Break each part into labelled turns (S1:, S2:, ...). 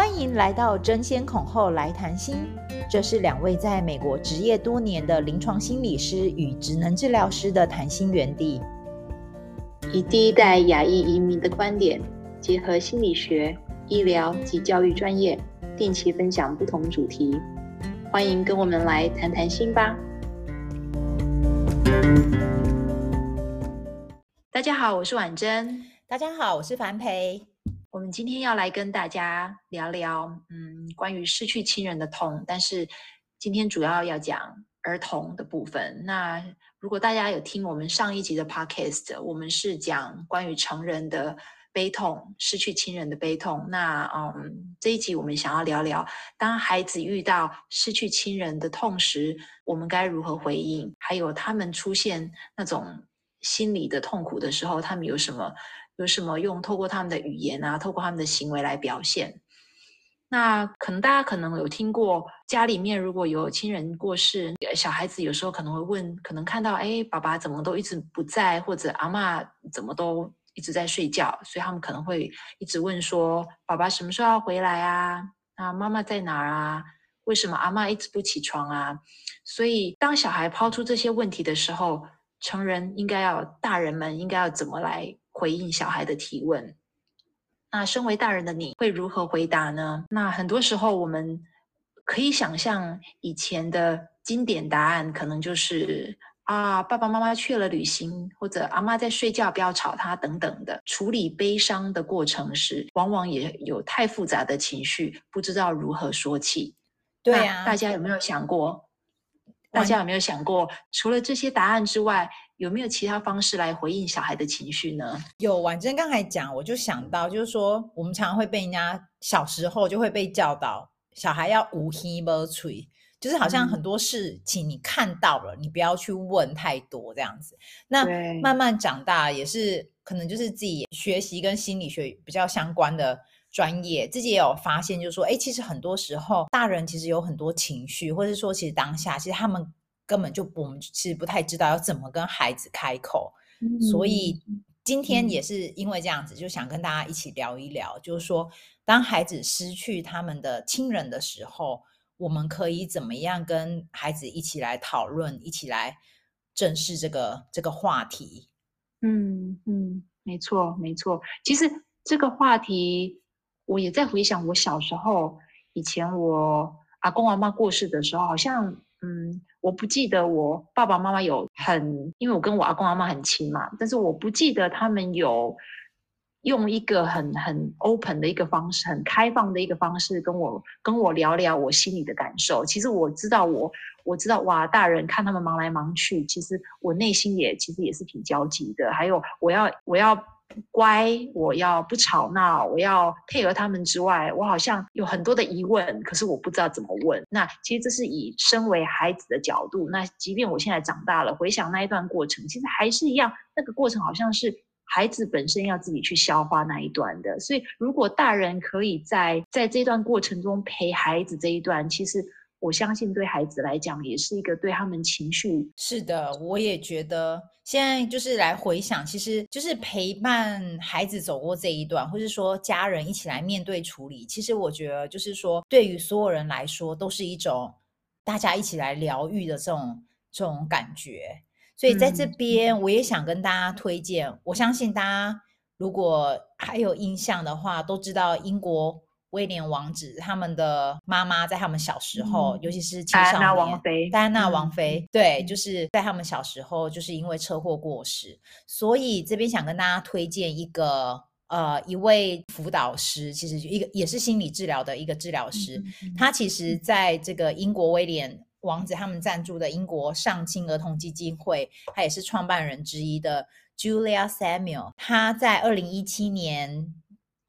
S1: 欢迎来到争先恐后来谈心。这是两位在美国执业多年的临床心理师与职能治疗师的谈心园地，
S2: 以第一代亚裔移民的观点，结合心理学、医疗及教育专业，定期分享不同主题。欢迎跟我们来谈谈心吧。大家好，我是婉珍。
S1: 大家好，我是樊培。
S2: 我们今天要来跟大家聊聊，嗯，关于失去亲人的痛。但是今天主要要讲儿童的部分。那如果大家有听我们上一集的 podcast，我们是讲关于成人的悲痛，失去亲人的悲痛。那嗯，这一集我们想要聊聊，当孩子遇到失去亲人的痛时，我们该如何回应？还有他们出现那种心理的痛苦的时候，他们有什么？有什么用？透过他们的语言啊，透过他们的行为来表现。那可能大家可能有听过，家里面如果有亲人过世，小孩子有时候可能会问，可能看到哎，爸爸怎么都一直不在，或者阿嬷怎么都一直在睡觉，所以他们可能会一直问说，爸爸什么时候要回来啊？那妈妈在哪儿啊？为什么阿嬷一直不起床啊？所以当小孩抛出这些问题的时候，成人应该要，大人们应该要怎么来？回应小孩的提问，那身为大人的你会如何回答呢？那很多时候我们可以想象以前的经典答案，可能就是啊，爸爸妈妈去了旅行，或者阿妈在睡觉，不要吵他等等的。处理悲伤的过程时，往往也有太复杂的情绪，不知道如何说起。
S1: 对啊，
S2: 大家有没有想过？大家有没有想过，除了这些答案之外，有没有其他方式来回应小孩的情绪呢？
S1: 有，婉珍刚才讲，我就想到，就是说，我们常常会被人家小时候就会被教导，小孩要无耳无嘴，就是好像很多事情你看到了，嗯、你不要去问太多这样子。那慢慢长大，也是可能就是自己学习跟心理学比较相关的专业，自己也有发现，就是说，哎，其实很多时候大人其实有很多情绪，或者说，其实当下其实他们。根本就我们其实不太知道要怎么跟孩子开口，嗯、所以今天也是因为这样子，嗯、就想跟大家一起聊一聊，就是说，当孩子失去他们的亲人的时候，我们可以怎么样跟孩子一起来讨论，一起来正视这个这个话题。
S2: 嗯嗯，没错没错。其实这个话题，我也在回想我小时候，以前我阿公阿妈过世的时候，好像嗯。我不记得我爸爸妈妈有很，因为我跟我阿公阿妈很亲嘛，但是我不记得他们有用一个很很 open 的一个方式，很开放的一个方式跟我跟我聊聊我心里的感受。其实我知道我我知道哇，大人看他们忙来忙去，其实我内心也其实也是挺焦急的。还有我要我要。乖，我要不吵闹，我要配合他们之外，我好像有很多的疑问，可是我不知道怎么问。那其实这是以身为孩子的角度，那即便我现在长大了，回想那一段过程，其实还是一样，那个过程好像是孩子本身要自己去消化那一段的。所以，如果大人可以在在这段过程中陪孩子这一段，其实。我相信对孩子来讲也是一个对他们情绪。
S1: 是的，我也觉得现在就是来回想，其实就是陪伴孩子走过这一段，或是说家人一起来面对处理。其实我觉得就是说，对于所有人来说，都是一种大家一起来疗愈的这种这种感觉。所以在这边，我也想跟大家推荐。嗯，我相信大家如果还有印象的话，都知道英国。威廉王子他们的妈妈在他们小时候，嗯、尤其是青少年，戴安娜王妃，戴安娜王妃，对，就是在他们小时候，就是因为车祸过世。所以这边想跟大家推荐一个呃一位辅导师，其实一个也是心理治疗的一个治疗师。他其实在这个英国威廉王子他们赞助的英国上清儿童基金会，他也是创办人之一的 Julia Samuel。他在二零一七年。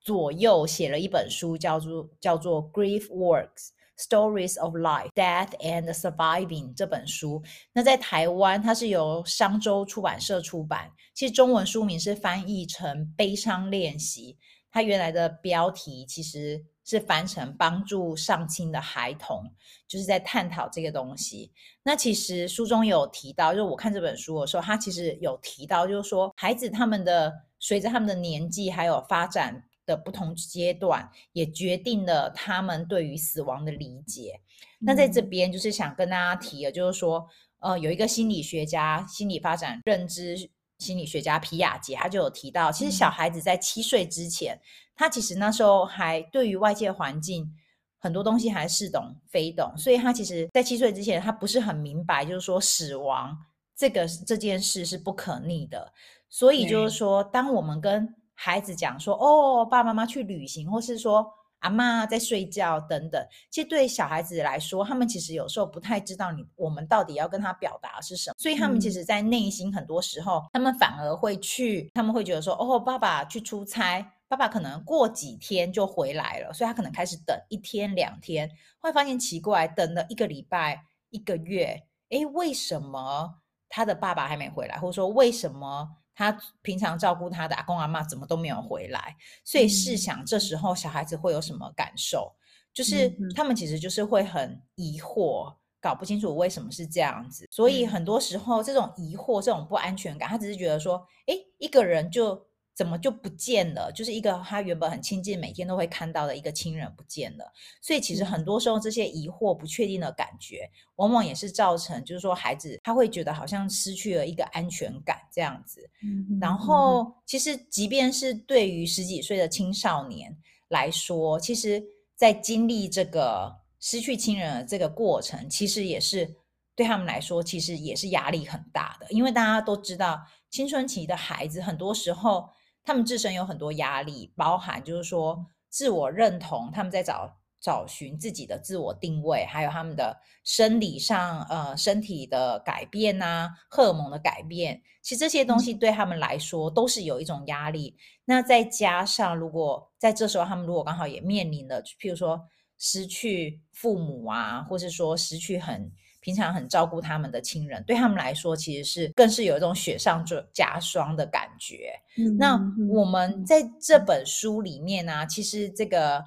S1: 左右写了一本书，叫做叫做《Grief Works: Stories of Life, Death and Surviving》这本书。那在台湾，它是由商周出版社出版。其实中文书名是翻译成《悲伤练习》，它原来的标题其实是翻成“帮助上亲的孩童”，就是在探讨这个东西。那其实书中有提到，就是我看这本书的时候，它其实有提到，就是说孩子他们的随着他们的年纪还有发展。的不同阶段，也决定了他们对于死亡的理解。那在这边就是想跟大家提的，就是说，呃，有一个心理学家、心理发展认知心理学家皮亚杰，他就有提到，其实小孩子在七岁之前，他其实那时候还对于外界环境很多东西还似懂非懂，所以他其实在七岁之前，他不是很明白，就是说死亡这个这件事是不可逆的。所以就是说，当我们跟孩子讲说，哦，爸爸妈妈去旅行，或是说。阿妈在睡觉等等，其实对小孩子来说，他们其实有时候不太知道你我们到底要跟他表达的是什么，所以他们其实，在内心很多时候，嗯、他们反而会去，他们会觉得说，哦，爸爸去出差，爸爸可能过几天就回来了，所以他可能开始等一天两天，会发现奇怪，等了一个礼拜一个月，诶，为什么他的爸爸还没回来，或者说为什么？他平常照顾他的阿公阿妈怎么都没有回来，所以试想这时候小孩子会有什么感受？就是他们其实就是会很疑惑，搞不清楚为什么是这样子。所以很多时候这种疑惑、这种不安全感，他只是觉得说，诶，一个人就。怎么就不见了？就是一个他原本很亲近、每天都会看到的一个亲人不见了。所以其实很多时候这些疑惑、不确定的感觉，往往也是造成，就是说孩子他会觉得好像失去了一个安全感这样子。然后其实即便是对于十几岁的青少年来说，其实在经历这个失去亲人的这个过程，其实也是对他们来说，其实也是压力很大的。因为大家都知道，青春期的孩子很多时候。他们自身有很多压力，包含就是说自我认同，他们在找找寻自己的自我定位，还有他们的生理上呃身体的改变啊，荷尔蒙的改变，其实这些东西对他们来说都是有一种压力。那再加上如果在这时候他们如果刚好也面临了，譬如说失去父母啊，或是说失去很。平常很照顾他们的亲人，对他们来说，其实是更是有一种雪上加霜的感觉。嗯、那我们在这本书里面呢、啊，其实这个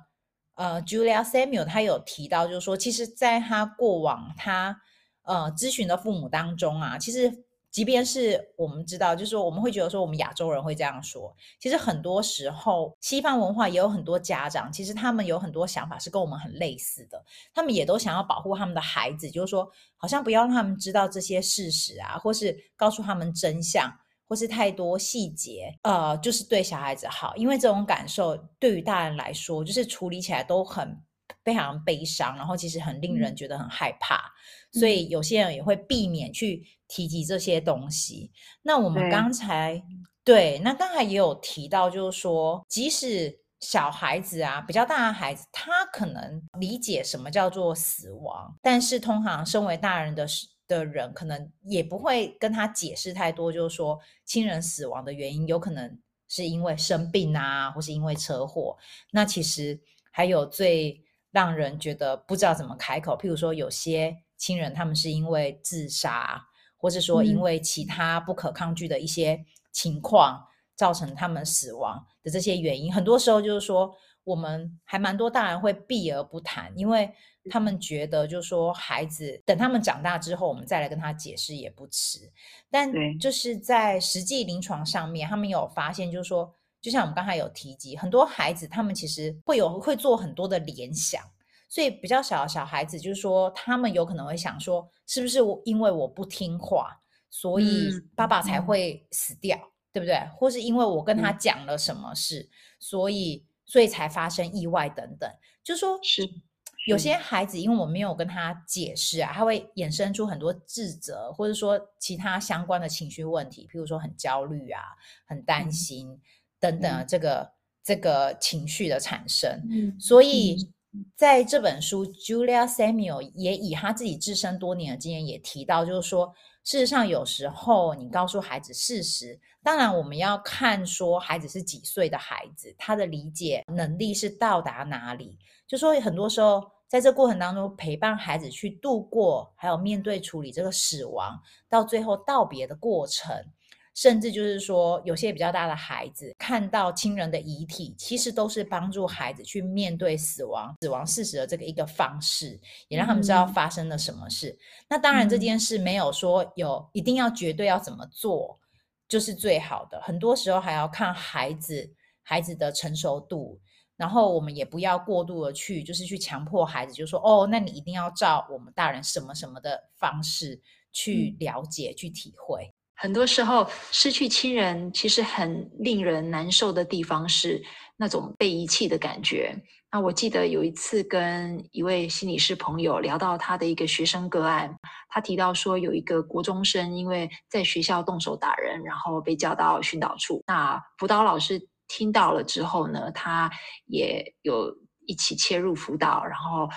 S1: 呃，Julia Samuel 他有提到，就是说，其实在他过往他呃咨询的父母当中啊，其实。即便是我们知道，就是说我们会觉得说我们亚洲人会这样说，其实很多时候西方文化也有很多家长，其实他们有很多想法是跟我们很类似的，他们也都想要保护他们的孩子，就是说好像不要让他们知道这些事实啊，或是告诉他们真相，或是太多细节，呃，就是对小孩子好，因为这种感受对于大人来说，就是处理起来都很非常悲伤，然后其实很令人觉得很害怕，嗯、所以有些人也会避免去。提及这些东西，那我们刚才对，对，那刚才也有提到，就是说，即使小孩子啊，比较大的孩子，他可能理解什么叫做死亡，但是通常身为大人的的人，可能也不会跟他解释太多，就是说亲人死亡的原因，有可能是因为生病啊，或是因为车祸。那其实还有最让人觉得不知道怎么开口，譬如说有些亲人他们是因为自杀。或是说，因为其他不可抗拒的一些情况造成他们死亡的这些原因，很多时候就是说，我们还蛮多大人会避而不谈，因为他们觉得就是说，孩子等他们长大之后，我们再来跟他解释也不迟。但就是在实际临床上面，他们有发现，就是说，就像我们刚才有提及，很多孩子他们其实会有会做很多的联想。所以比较小的小孩子，就是说，他们有可能会想说，是不是我因为我不听话，所以爸爸才会死掉，嗯、对不对？或是因为我跟他讲了什么事，嗯、所以所以才发生意外等等。就是说是有些孩子，因为我没有跟他解释啊，他会衍生出很多自责，或者说其他相关的情绪问题，譬如说很焦虑啊、很担心、嗯、等等，这个、嗯、这个情绪的产生。嗯，所以。嗯在这本书，Julia Samuel 也以他自己自身多年的经验也提到，就是说，事实上有时候你告诉孩子事实，当然我们要看说孩子是几岁的孩子，他的理解能力是到达哪里。就说很多时候在这过程当中，陪伴孩子去度过，还有面对处理这个死亡，到最后道别的过程。甚至就是说，有些比较大的孩子看到亲人的遗体，其实都是帮助孩子去面对死亡、死亡事实的这个一个方式，也让他们知道发生了什么事。嗯、那当然，这件事没有说有一定要绝对要怎么做就是最好的，很多时候还要看孩子孩子的成熟度，然后我们也不要过度的去，就是去强迫孩子，就说哦，那你一定要照我们大人什么什么的方式去了解、嗯、去体会。
S2: 很多时候失去亲人，其实很令人难受的地方是那种被遗弃的感觉。那我记得有一次跟一位心理师朋友聊到他的一个学生个案，他提到说有一个国中生因为在学校动手打人，然后被叫到训导处。那辅导老师听到了之后呢，他也有一起切入辅导，然后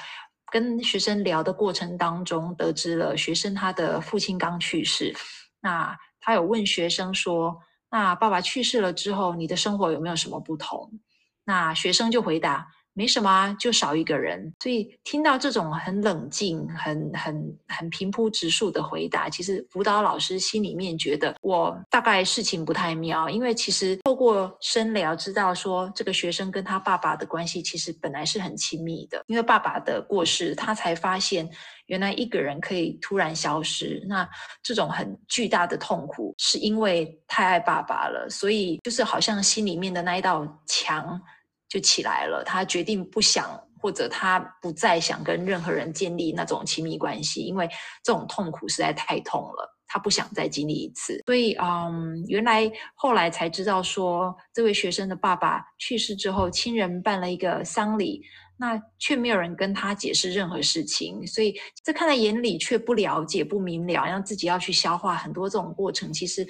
S2: 跟学生聊的过程当中，得知了学生他的父亲刚去世。那他有问学生说：“那爸爸去世了之后，你的生活有没有什么不同？”那学生就回答。没什么啊，就少一个人。所以听到这种很冷静、很很很平铺直述的回答，其实辅导老师心里面觉得我大概事情不太妙，因为其实透过深聊知道说，这个学生跟他爸爸的关系其实本来是很亲密的，因为爸爸的过世，他才发现原来一个人可以突然消失。那这种很巨大的痛苦，是因为太爱爸爸了，所以就是好像心里面的那一道墙。就起来了，他决定不想，或者他不再想跟任何人建立那种亲密关系，因为这种痛苦实在太痛了，他不想再经历一次。所以，嗯，原来后来才知道说，这位学生的爸爸去世之后，亲人办了一个丧礼，那却没有人跟他解释任何事情，所以这看在眼里却不了解、不明了，让自己要去消化很多这种过程，其实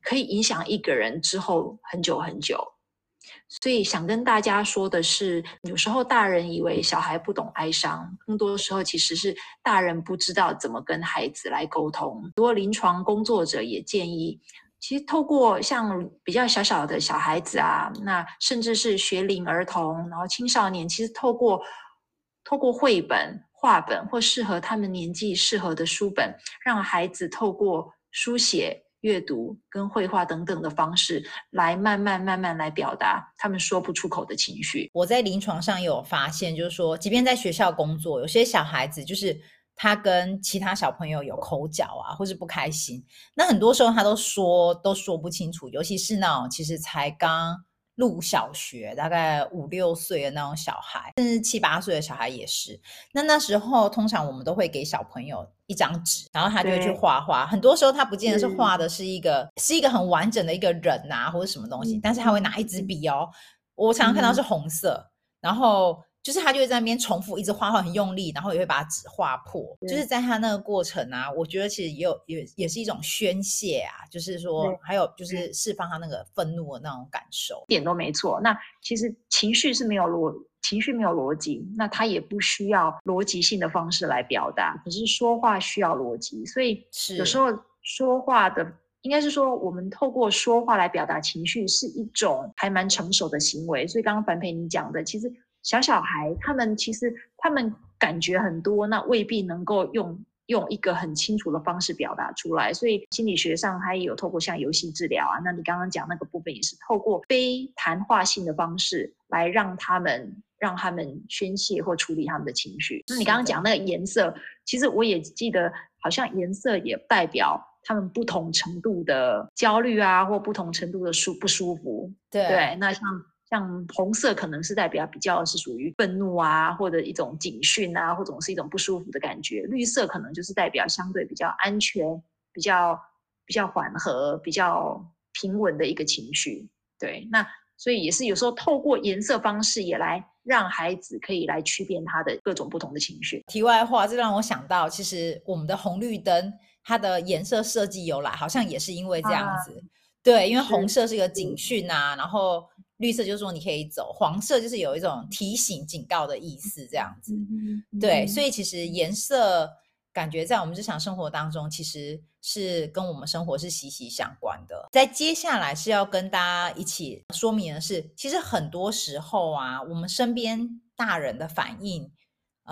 S2: 可以影响一个人之后很久很久。所以想跟大家说的是，有时候大人以为小孩不懂哀伤，更多时候其实是大人不知道怎么跟孩子来沟通。很多临床工作者也建议，其实透过像比较小小的小孩子啊，那甚至是学龄儿童，然后青少年，其实透过透过绘本、画本或适合他们年纪适合的书本，让孩子透过书写。阅读跟绘画等等的方式，来慢慢慢慢来表达他们说不出口的情绪。
S1: 我在临床上有发现，就是说，即便在学校工作，有些小孩子就是他跟其他小朋友有口角啊，或是不开心，那很多时候他都说都说不清楚，尤其是那其实才刚。入小学大概五六岁的那种小孩，甚至七八岁的小孩也是。那那时候通常我们都会给小朋友一张纸，然后他就会去画画。很多时候他不见得是画的是一个是一个很完整的一个人啊，或者什么东西，嗯、但是他会拿一支笔哦。我常常看到是红色，嗯、然后。就是他就会在那边重复，一直画画很用力，然后也会把纸画破。就是在他那个过程啊，我觉得其实也有也也是一种宣泄啊，就是说还有就是释放他那个愤怒的那种感受，
S2: 一点都没错。那其实情绪是没有逻情绪没有逻辑，那他也不需要逻辑性的方式来表达。可是说话需要逻辑，所以是有时候说话的应该是说，我们透过说话来表达情绪是一种还蛮成熟的行为。所以刚刚樊培你讲的，其实。小小孩，他们其实他们感觉很多，那未必能够用用一个很清楚的方式表达出来。所以心理学上，他也有透过像游戏治疗啊，那你刚刚讲那个部分也是透过非谈话性的方式来让他们让他们宣泄或处理他们的情绪。那你刚刚讲那个颜色，其实我也记得，好像颜色也代表他们不同程度的焦虑啊，或不同程度的舒不舒服。对对，那像。像红色可能是代表比较是属于愤怒啊，或者一种警讯啊，或者是一种不舒服的感觉。绿色可能就是代表相对比较安全、比较比较缓和、比较平稳的一个情绪。对，那所以也是有时候透过颜色方式也来让孩子可以来区辨他的各种不同的情绪。
S1: 题外话，这让我想到，其实我们的红绿灯它的颜色设计由来，好像也是因为这样子。啊、对，因为红色是一个警讯啊，然后。绿色就是说你可以走，黄色就是有一种提醒、警告的意思，这样子。对，所以其实颜色感觉在我们日常生活当中，其实是跟我们生活是息息相关的。在接下来是要跟大家一起说明的是，其实很多时候啊，我们身边大人的反应。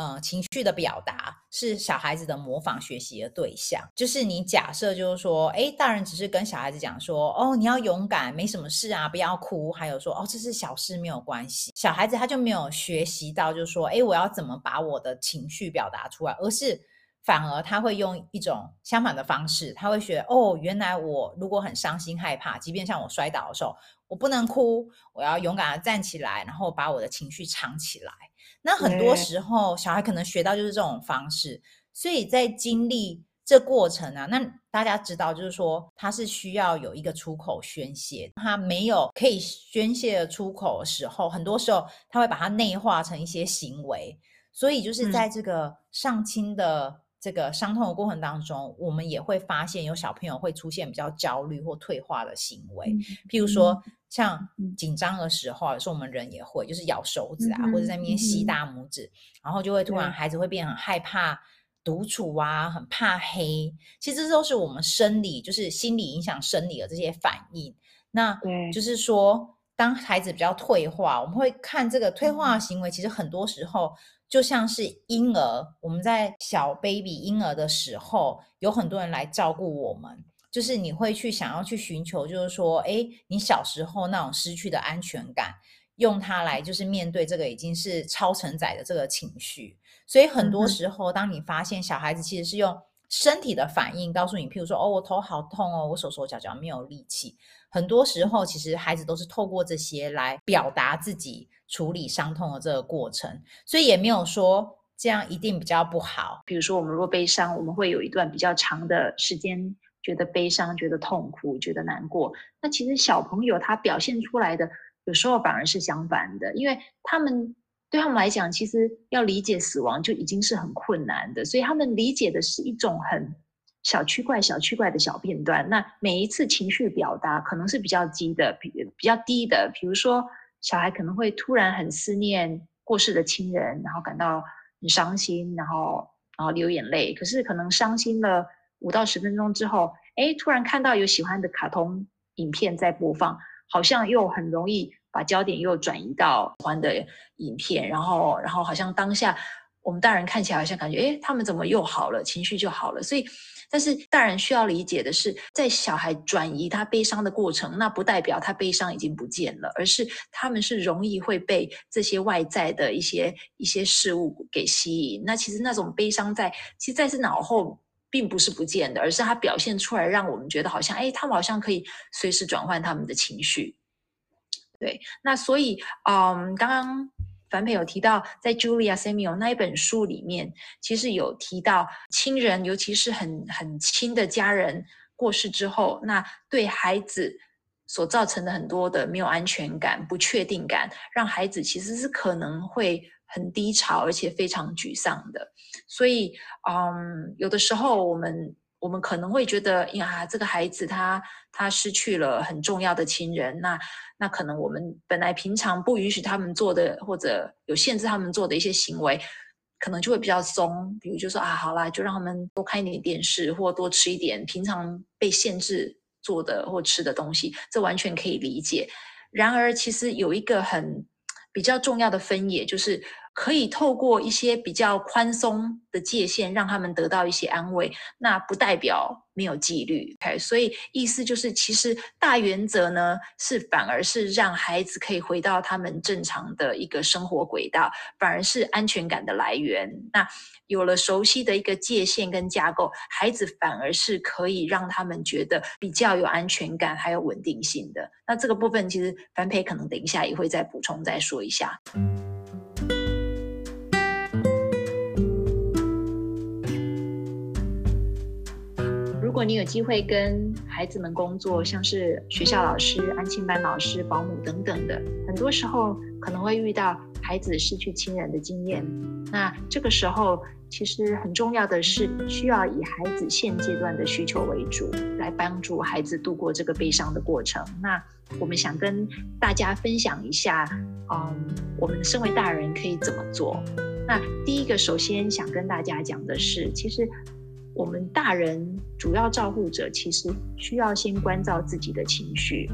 S1: 嗯，情绪的表达是小孩子的模仿学习的对象。就是你假设，就是说，诶，大人只是跟小孩子讲说，哦，你要勇敢，没什么事啊，不要哭。还有说，哦，这是小事，没有关系。小孩子他就没有学习到，就是说，诶，我要怎么把我的情绪表达出来，而是反而他会用一种相反的方式，他会学，哦，原来我如果很伤心害怕，即便像我摔倒的时候，我不能哭，我要勇敢的站起来，然后把我的情绪藏起来。那很多时候，小孩可能学到就是这种方式，所以在经历这过程啊，那大家知道，就是说他是需要有一个出口宣泄，他没有可以宣泄的出口的时候，很多时候他会把它内化成一些行为，所以就是在这个上亲的这个伤痛的过程当中，嗯、我们也会发现有小朋友会出现比较焦虑或退化的行为，嗯、譬如说。像紧张的时候，有时候我们人也会，就是咬手指啊，嗯、或者在那边吸大拇指，嗯、然后就会突然孩子会变很害怕独处啊，很怕黑。其实这都是我们生理，就是心理影响生理的这些反应。那就是说，当孩子比较退化，我们会看这个退化的行为，其实很多时候就像是婴儿，我们在小 baby 婴儿的时候，有很多人来照顾我们。就是你会去想要去寻求，就是说，哎，你小时候那种失去的安全感，用它来就是面对这个已经是超承载的这个情绪。所以很多时候，当你发现小孩子其实是用身体的反应告诉你，譬如说，哦，我头好痛哦，我手手脚脚没有力气。很多时候，其实孩子都是透过这些来表达自己处理伤痛的这个过程。所以也没有说这样一定比较不好。
S2: 比如说，我们若悲伤，我们会有一段比较长的时间。觉得悲伤，觉得痛苦，觉得难过。那其实小朋友他表现出来的，有时候反而是相反的，因为他们对他们来讲，其实要理解死亡就已经是很困难的，所以他们理解的是一种很小区块、小区块的小片段。那每一次情绪表达可能是比较低的，比比较低的。比如说，小孩可能会突然很思念过世的亲人，然后感到很伤心，然后然后流眼泪。可是可能伤心了。五到十分钟之后，哎，突然看到有喜欢的卡通影片在播放，好像又很容易把焦点又转移到喜欢的影片，然后，然后好像当下我们大人看起来好像感觉，哎，他们怎么又好了，情绪就好了。所以，但是大人需要理解的是，在小孩转移他悲伤的过程，那不代表他悲伤已经不见了，而是他们是容易会被这些外在的一些一些事物给吸引。那其实那种悲伤在，其实在是脑后。并不是不见的，而是它表现出来，让我们觉得好像，哎，他们好像可以随时转换他们的情绪。对，那所以，嗯，刚刚樊培有提到，在 Julia Samuel 那一本书里面，其实有提到亲人，尤其是很很亲的家人过世之后，那对孩子所造成的很多的没有安全感、不确定感，让孩子其实是可能会。很低潮，而且非常沮丧的，所以，嗯，有的时候我们我们可能会觉得，呀，这个孩子他他失去了很重要的亲人，那那可能我们本来平常不允许他们做的，或者有限制他们做的一些行为，可能就会比较松，比如就说啊，好啦，就让他们多看一点电视，或多吃一点平常被限制做的或吃的东西，这完全可以理解。然而，其实有一个很。比较重要的分野就是可以透过一些比较宽松的界限，让他们得到一些安慰。那不代表没有纪律 OK，所以意思就是，其实大原则呢是反而是让孩子可以回到他们正常的一个生活轨道，反而是安全感的来源。那有了熟悉的一个界限跟架构，孩子反而是可以让他们觉得比较有安全感，还有稳定性的。那这个部分其实樊培可能等一下也会再补充再说一下。如果你有机会跟孩子们工作，像是学校老师、安亲班老师、保姆等等的，很多时候可能会遇到孩子失去亲人的经验。那这个时候，其实很重要的是需要以孩子现阶段的需求为主，来帮助孩子度过这个悲伤的过程。那我们想跟大家分享一下，嗯，我们身为大人可以怎么做？那第一个，首先想跟大家讲的是，其实。我们大人主要照顾者其实需要先关照自己的情绪。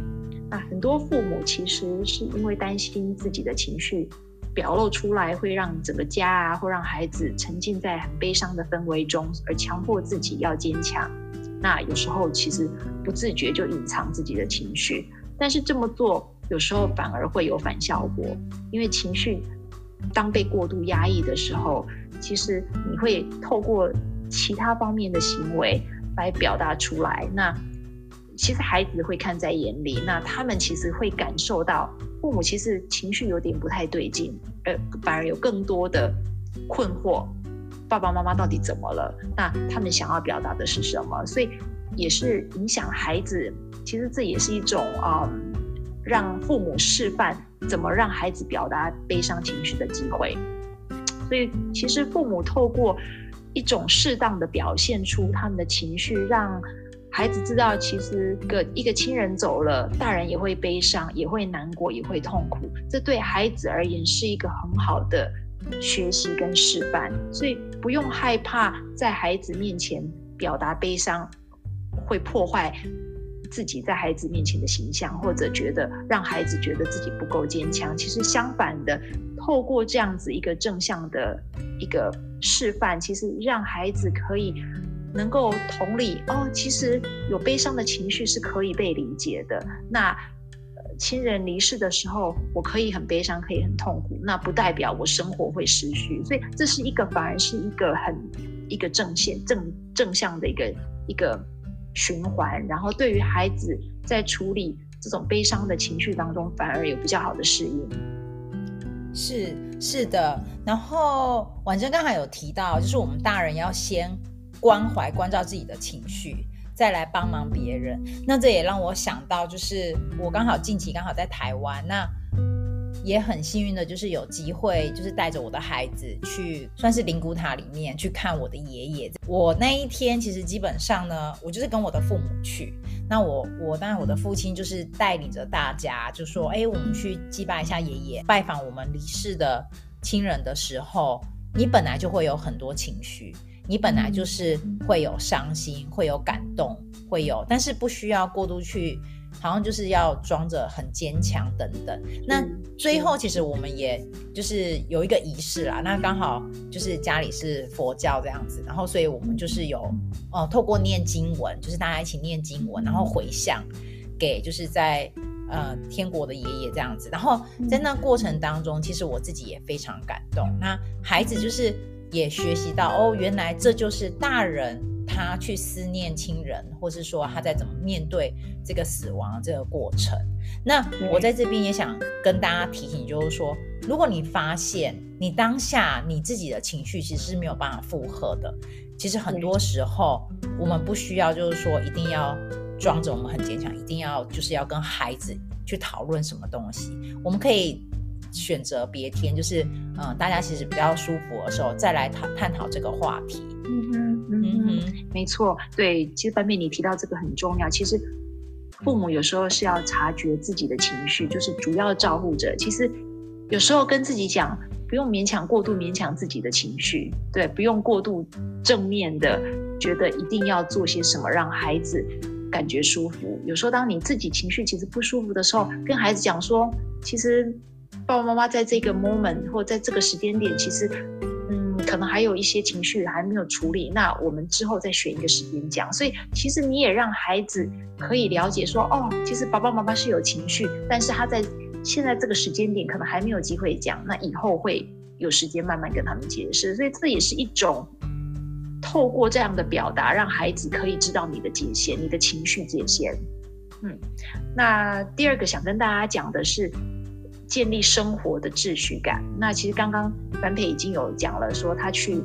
S2: 那很多父母其实是因为担心自己的情绪表露出来，会让整个家啊，或让孩子沉浸在很悲伤的氛围中，而强迫自己要坚强。那有时候其实不自觉就隐藏自己的情绪，但是这么做有时候反而会有反效果，因为情绪当被过度压抑的时候，其实你会透过其他方面的行为来表达出来，那其实孩子会看在眼里，那他们其实会感受到父母其实情绪有点不太对劲，呃，反而有更多的困惑，爸爸妈妈到底怎么了？那他们想要表达的是什么？所以也是影响孩子，其实这也是一种啊、让父母示范怎么让孩子表达悲伤情绪的机会。所以其实父母透过一种适当的表现出他们的情绪，让孩子知道，其实个一个亲人走了，大人也会悲伤，也会难过，也会痛苦。这对孩子而言是一个很好的学习跟示范，所以不用害怕在孩子面前表达悲伤，会破坏自己在孩子面前的形象，或者觉得让孩子觉得自己不够坚强。其实相反的，透过这样子一个正向的一个示范，其实让孩子可以。能够同理哦，其实有悲伤的情绪是可以被理解的。那，亲人离世的时候，我可以很悲伤，可以很痛苦，那不代表我生活会失去。所以这是一个反而是一个很一个正线正正向的一个一个循环。然后对于孩子在处理这种悲伤的情绪当中，反而有比较好的适应。
S1: 是是的。然后婉珍刚才有提到，就是我们大人要先。关怀、关照自己的情绪，再来帮忙别人。那这也让我想到，就是我刚好近期刚好在台湾，那也很幸运的，就是有机会，就是带着我的孩子去，算是灵骨塔里面去看我的爷爷。我那一天其实基本上呢，我就是跟我的父母去。那我我当然我的父亲就是带领着大家，就说：“哎，我们去祭拜一下爷爷，拜访我们离世的亲人的时候，你本来就会有很多情绪。”你本来就是会有伤心，会有感动，会有，但是不需要过度去，好像就是要装着很坚强等等。那最后其实我们也就是有一个仪式啦，那刚好就是家里是佛教这样子，然后所以我们就是有哦，透过念经文，就是大家一起念经文，然后回向给就是在呃天国的爷爷这样子。然后在那过程当中，其实我自己也非常感动。那孩子就是。也学习到哦，原来这就是大人他去思念亲人，或是说他在怎么面对这个死亡这个过程。那我在这边也想跟大家提醒，就是说，如果你发现你当下你自己的情绪其实是没有办法负荷的，其实很多时候我们不需要就是说一定要装着我们很坚强，一定要就是要跟孩子去讨论什么东西，我们可以。选择别天，就是嗯、呃，大家其实比较舒服的时候，再来讨探讨这个话题。
S2: 嗯哼，嗯，没错，对，其实范妹你提到这个很重要。其实父母有时候是要察觉自己的情绪，就是主要照顾者。其实有时候跟自己讲，不用勉强过度勉强自己的情绪，对，不用过度正面的觉得一定要做些什么让孩子感觉舒服。有时候当你自己情绪其实不舒服的时候，跟孩子讲说，其实。爸爸妈妈在这个 moment 或者在这个时间点，其实，可能还有一些情绪还没有处理。那我们之后再选一个时间讲。所以，其实你也让孩子可以了解说，哦，其实爸爸妈妈是有情绪，但是他在现在这个时间点可能还没有机会讲。那以后会有时间慢慢跟他们解释。所以，这也是一种透过这样的表达，让孩子可以知道你的界限，你的情绪界限。嗯，那第二个想跟大家讲的是。建立生活的秩序感。那其实刚刚范佩已经有讲了，说他去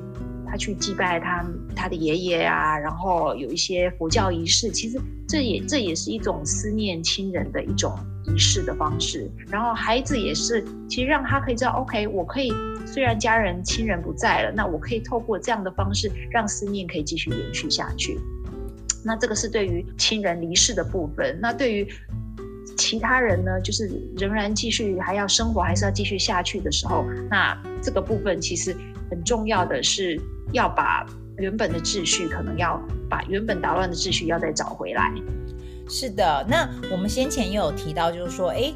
S2: 他去祭拜他他的爷爷啊，然后有一些佛教仪式。其实这也这也是一种思念亲人的一种仪式的方式。然后孩子也是，其实让他可以知道，OK，我可以虽然家人亲人不在了，那我可以透过这样的方式，让思念可以继续延续下去。那这个是对于亲人离世的部分。那对于其他人呢，就是仍然继续还要生活，还是要继续下去的时候，那这个部分其实很重要的是要把原本的秩序，可能要把原本打乱的秩序要再找回来。
S1: 是的，那我们先前也有提到，就是说，哎，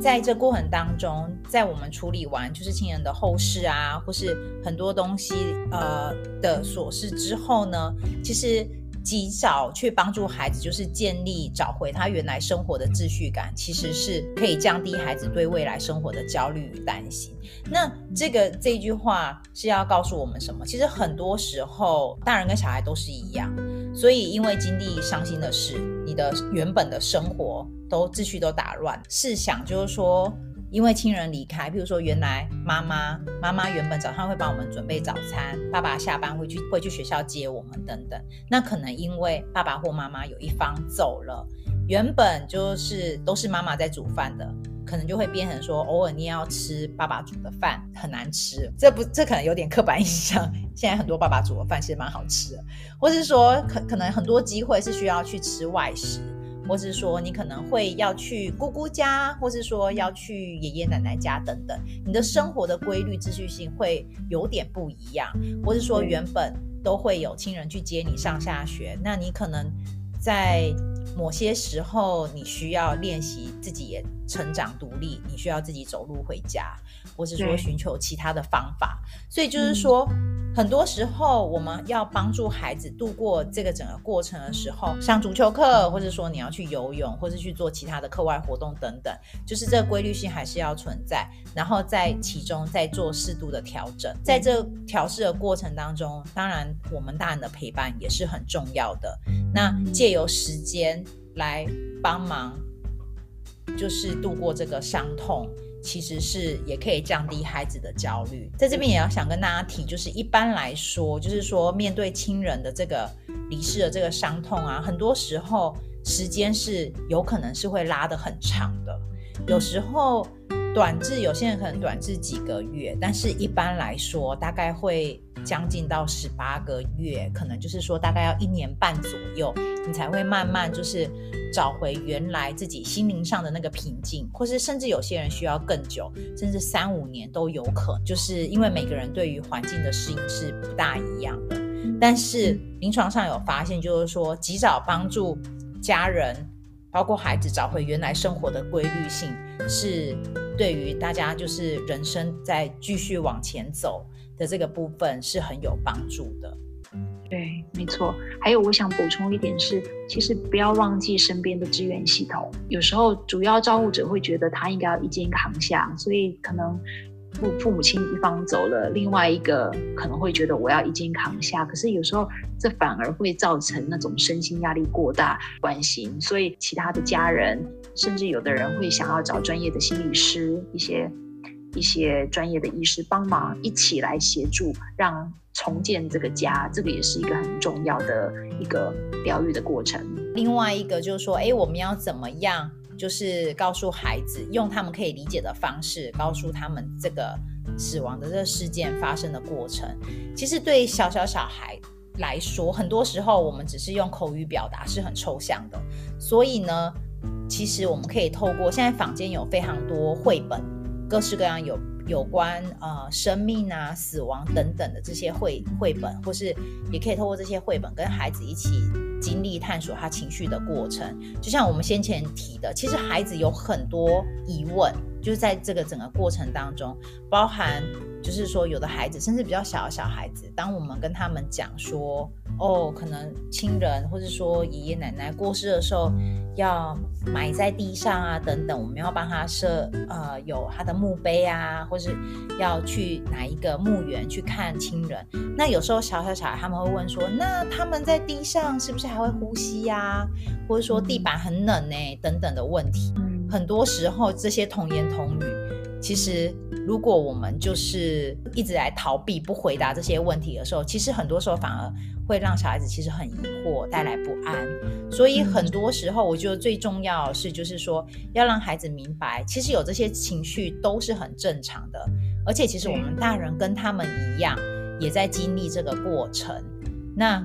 S1: 在这过程当中，在我们处理完就是亲人的后事啊，或是很多东西呃的琐事之后呢，其实。及早去帮助孩子，就是建立找回他原来生活的秩序感，其实是可以降低孩子对未来生活的焦虑与担心。那这个这句话是要告诉我们什么？其实很多时候，大人跟小孩都是一样，所以因为经历伤心的事，你的原本的生活都秩序都打乱。试想就是说。因为亲人离开，譬如说原来妈妈妈妈原本早上会帮我们准备早餐，爸爸下班会去会去学校接我们等等。那可能因为爸爸或妈妈有一方走了，原本就是都是妈妈在煮饭的，可能就会变成说偶尔你也要吃爸爸煮的饭，很难吃。这不这可能有点刻板印象。现在很多爸爸煮的饭其实蛮好吃的，或是说可可能很多机会是需要去吃外食。或是说你可能会要去姑姑家，或是说要去爷爷奶奶家等等，你的生活的规律秩序性会有点不一样。或是说原本都会有亲人去接你上下学，那你可能在某些时候你需要练习自己也成长独立，你需要自己走路回家，或是说寻求其他的方法。所以就是说。很多时候，我们要帮助孩子度过这个整个过程的时候，上足球课，或者说你要去游泳，或者去做其他的课外活动等等，就是这个规律性还是要存在，然后在其中再做适度的调整。在这调试的过程当中，当然我们大人的陪伴也是很重要的。那借由时间来帮忙，就是度过这个伤痛。其实是也可以降低孩子的焦虑，在这边也要想跟大家提，就是一般来说，就是说面对亲人的这个离世的这个伤痛啊，很多时候时间是有可能是会拉得很长的，有时候短至有些人可能短至几个月，但是一般来说大概会将近到十八个月，可能就是说大概要一年半左右，你才会慢慢就是。找回原来自己心灵上的那个平静，或是甚至有些人需要更久，甚至三五年都有可能，就是因为每个人对于环境的适应是不大一样的。但是临床上有发现，就是说及早帮助家人，包括孩子找回原来生活的规律性，是对于大家就是人生在继续往前走的这个部分是很有帮助的。
S2: 对，没错。还有，我想补充一点是，其实不要忘记身边的支援系统。有时候，主要照顾者会觉得他应该要一肩扛下，所以可能父父母亲一方走了，另外一个可能会觉得我要一肩扛下。可是有时候，这反而会造成那种身心压力过大，关心。所以，其他的家人，甚至有的人会想要找专业的心理师，一些一些专业的医师帮忙，一起来协助，让。重建这个家，这个也是一个很重要的一个疗愈的过程。
S1: 另外一个就是说，哎，我们要怎么样？就是告诉孩子，用他们可以理解的方式，告诉他们这个死亡的这个事件发生的过程。其实对小小小孩来说，很多时候我们只是用口语表达是很抽象的。所以呢，其实我们可以透过现在坊间有非常多绘本，各式各样有。有关呃生命啊、死亡等等的这些绘绘本，或是也可以透过这些绘本跟孩子一起经历探索他情绪的过程。就像我们先前提的，其实孩子有很多疑问，就是在这个整个过程当中，包含就是说有的孩子甚至比较小的小孩子，当我们跟他们讲说，哦，可能亲人或者说爷爷奶奶过世的时候。要埋在地上啊，等等，我们要帮他设呃有他的墓碑啊，或是要去哪一个墓园去看亲人。那有时候小小小孩他们会问说，那他们在地上是不是还会呼吸呀、啊？或者说地板很冷呢、欸？等等的问题。很多时候这些童言童语。其实，如果我们就是一直来逃避不回答这些问题的时候，其实很多时候反而会让小孩子其实很疑惑，带来不安。所以很多时候，我觉得最重要的是，就是说要让孩子明白，其实有这些情绪都是很正常的，而且其实我们大人跟他们一样，也在经历这个过程。那。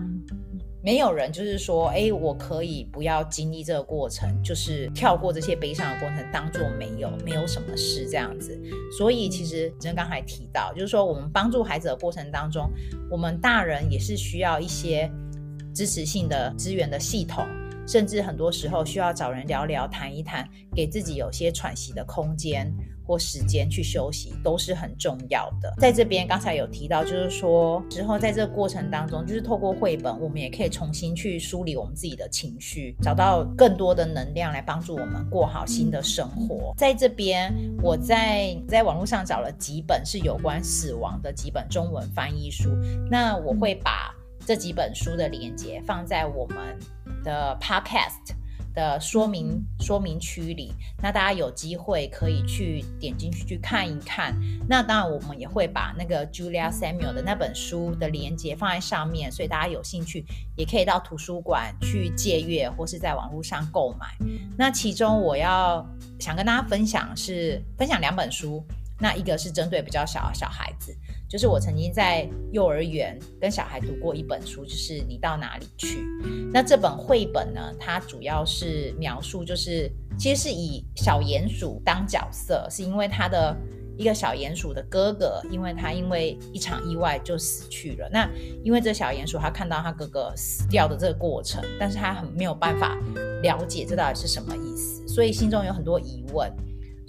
S1: 没有人就是说，哎，我可以不要经历这个过程，就是跳过这些悲伤的过程，当做没有，没有什么事这样子。所以其实，真刚才提到，就是说我们帮助孩子的过程当中，我们大人也是需要一些支持性的资源的系统，甚至很多时候需要找人聊聊、谈一谈，给自己有些喘息的空间。或时间去休息都是很重要的。在这边刚才有提到，就是说之后在这个过程当中，就是透过绘本，我们也可以重新去梳理我们自己的情绪，找到更多的能量来帮助我们过好新的生活。在这边，我在在网络上找了几本是有关死亡的几本中文翻译书，那我会把这几本书的连接放在我们的 Podcast 的说明说明区里，那大家有机会可以去点进去去看一看。那当然，我们也会把那个 Julia Samuel 的那本书的连接放在上面，所以大家有兴趣也可以到图书馆去借阅，或是在网络上购买。那其中我要想跟大家分享是分享两本书，那一个是针对比较小的小孩子。就是我曾经在幼儿园跟小孩读过一本书，就是《你到哪里去》。那这本绘本呢，它主要是描述，就是其实是以小鼹鼠当角色，是因为他的一个小鼹鼠的哥哥，因为他因为一场意外就死去了。那因为这小鼹鼠他看到他哥哥死掉的这个过程，但是他很没有办法了解这到底是什么意思，所以心中有很多疑问，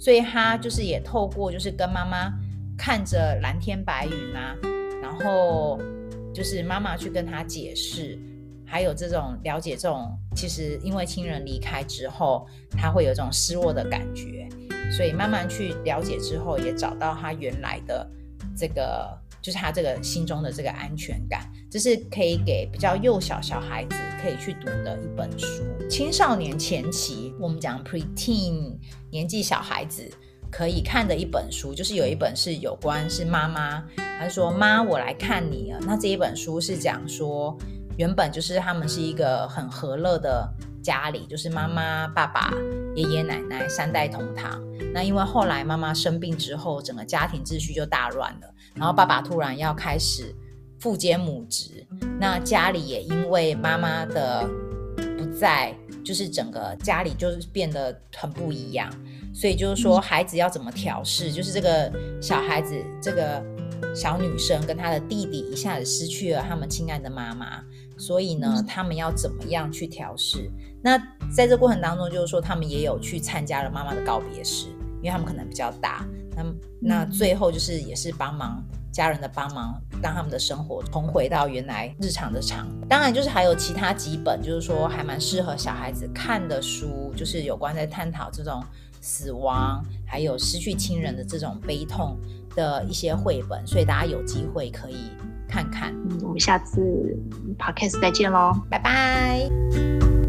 S1: 所以他就是也透过就是跟妈妈。看着蓝天白云啊，然后就是妈妈去跟他解释，还有这种了解这种，其实因为亲人离开之后，他会有一种失落的感觉，所以慢慢去了解之后，也找到他原来的这个，就是他这个心中的这个安全感，这是可以给比较幼小小孩子可以去读的一本书。青少年前期，我们讲 preteen 年纪小孩子。可以看的一本书，就是有一本是有关是妈妈，他说妈，我来看你了。那这一本书是讲说，原本就是他们是一个很和乐的家里，就是妈妈、爸爸、爷爷奶奶三代同堂。那因为后来妈妈生病之后，整个家庭秩序就大乱了，然后爸爸突然要开始父兼母职，那家里也因为妈妈的不在，就是整个家里就是变得很不一样。所以就是说，孩子要怎么调试？就是这个小孩子，这个小女生跟她的弟弟一下子失去了他们亲爱的妈妈，所以呢，他们要怎么样去调试？那在这过程当中，就是说他们也有去参加了妈妈的告别式，因为他们可能比较大。那那最后就是也是帮忙家人的帮忙，让他们的生活重回到原来日常的常。当然，就是还有其他几本，就是说还蛮适合小孩子看的书，就是有关在探讨这种。死亡，还有失去亲人的这种悲痛的一些绘本，所以大家有机会可以看看。
S2: 嗯，我们下次 podcast 再见喽，
S1: 拜拜。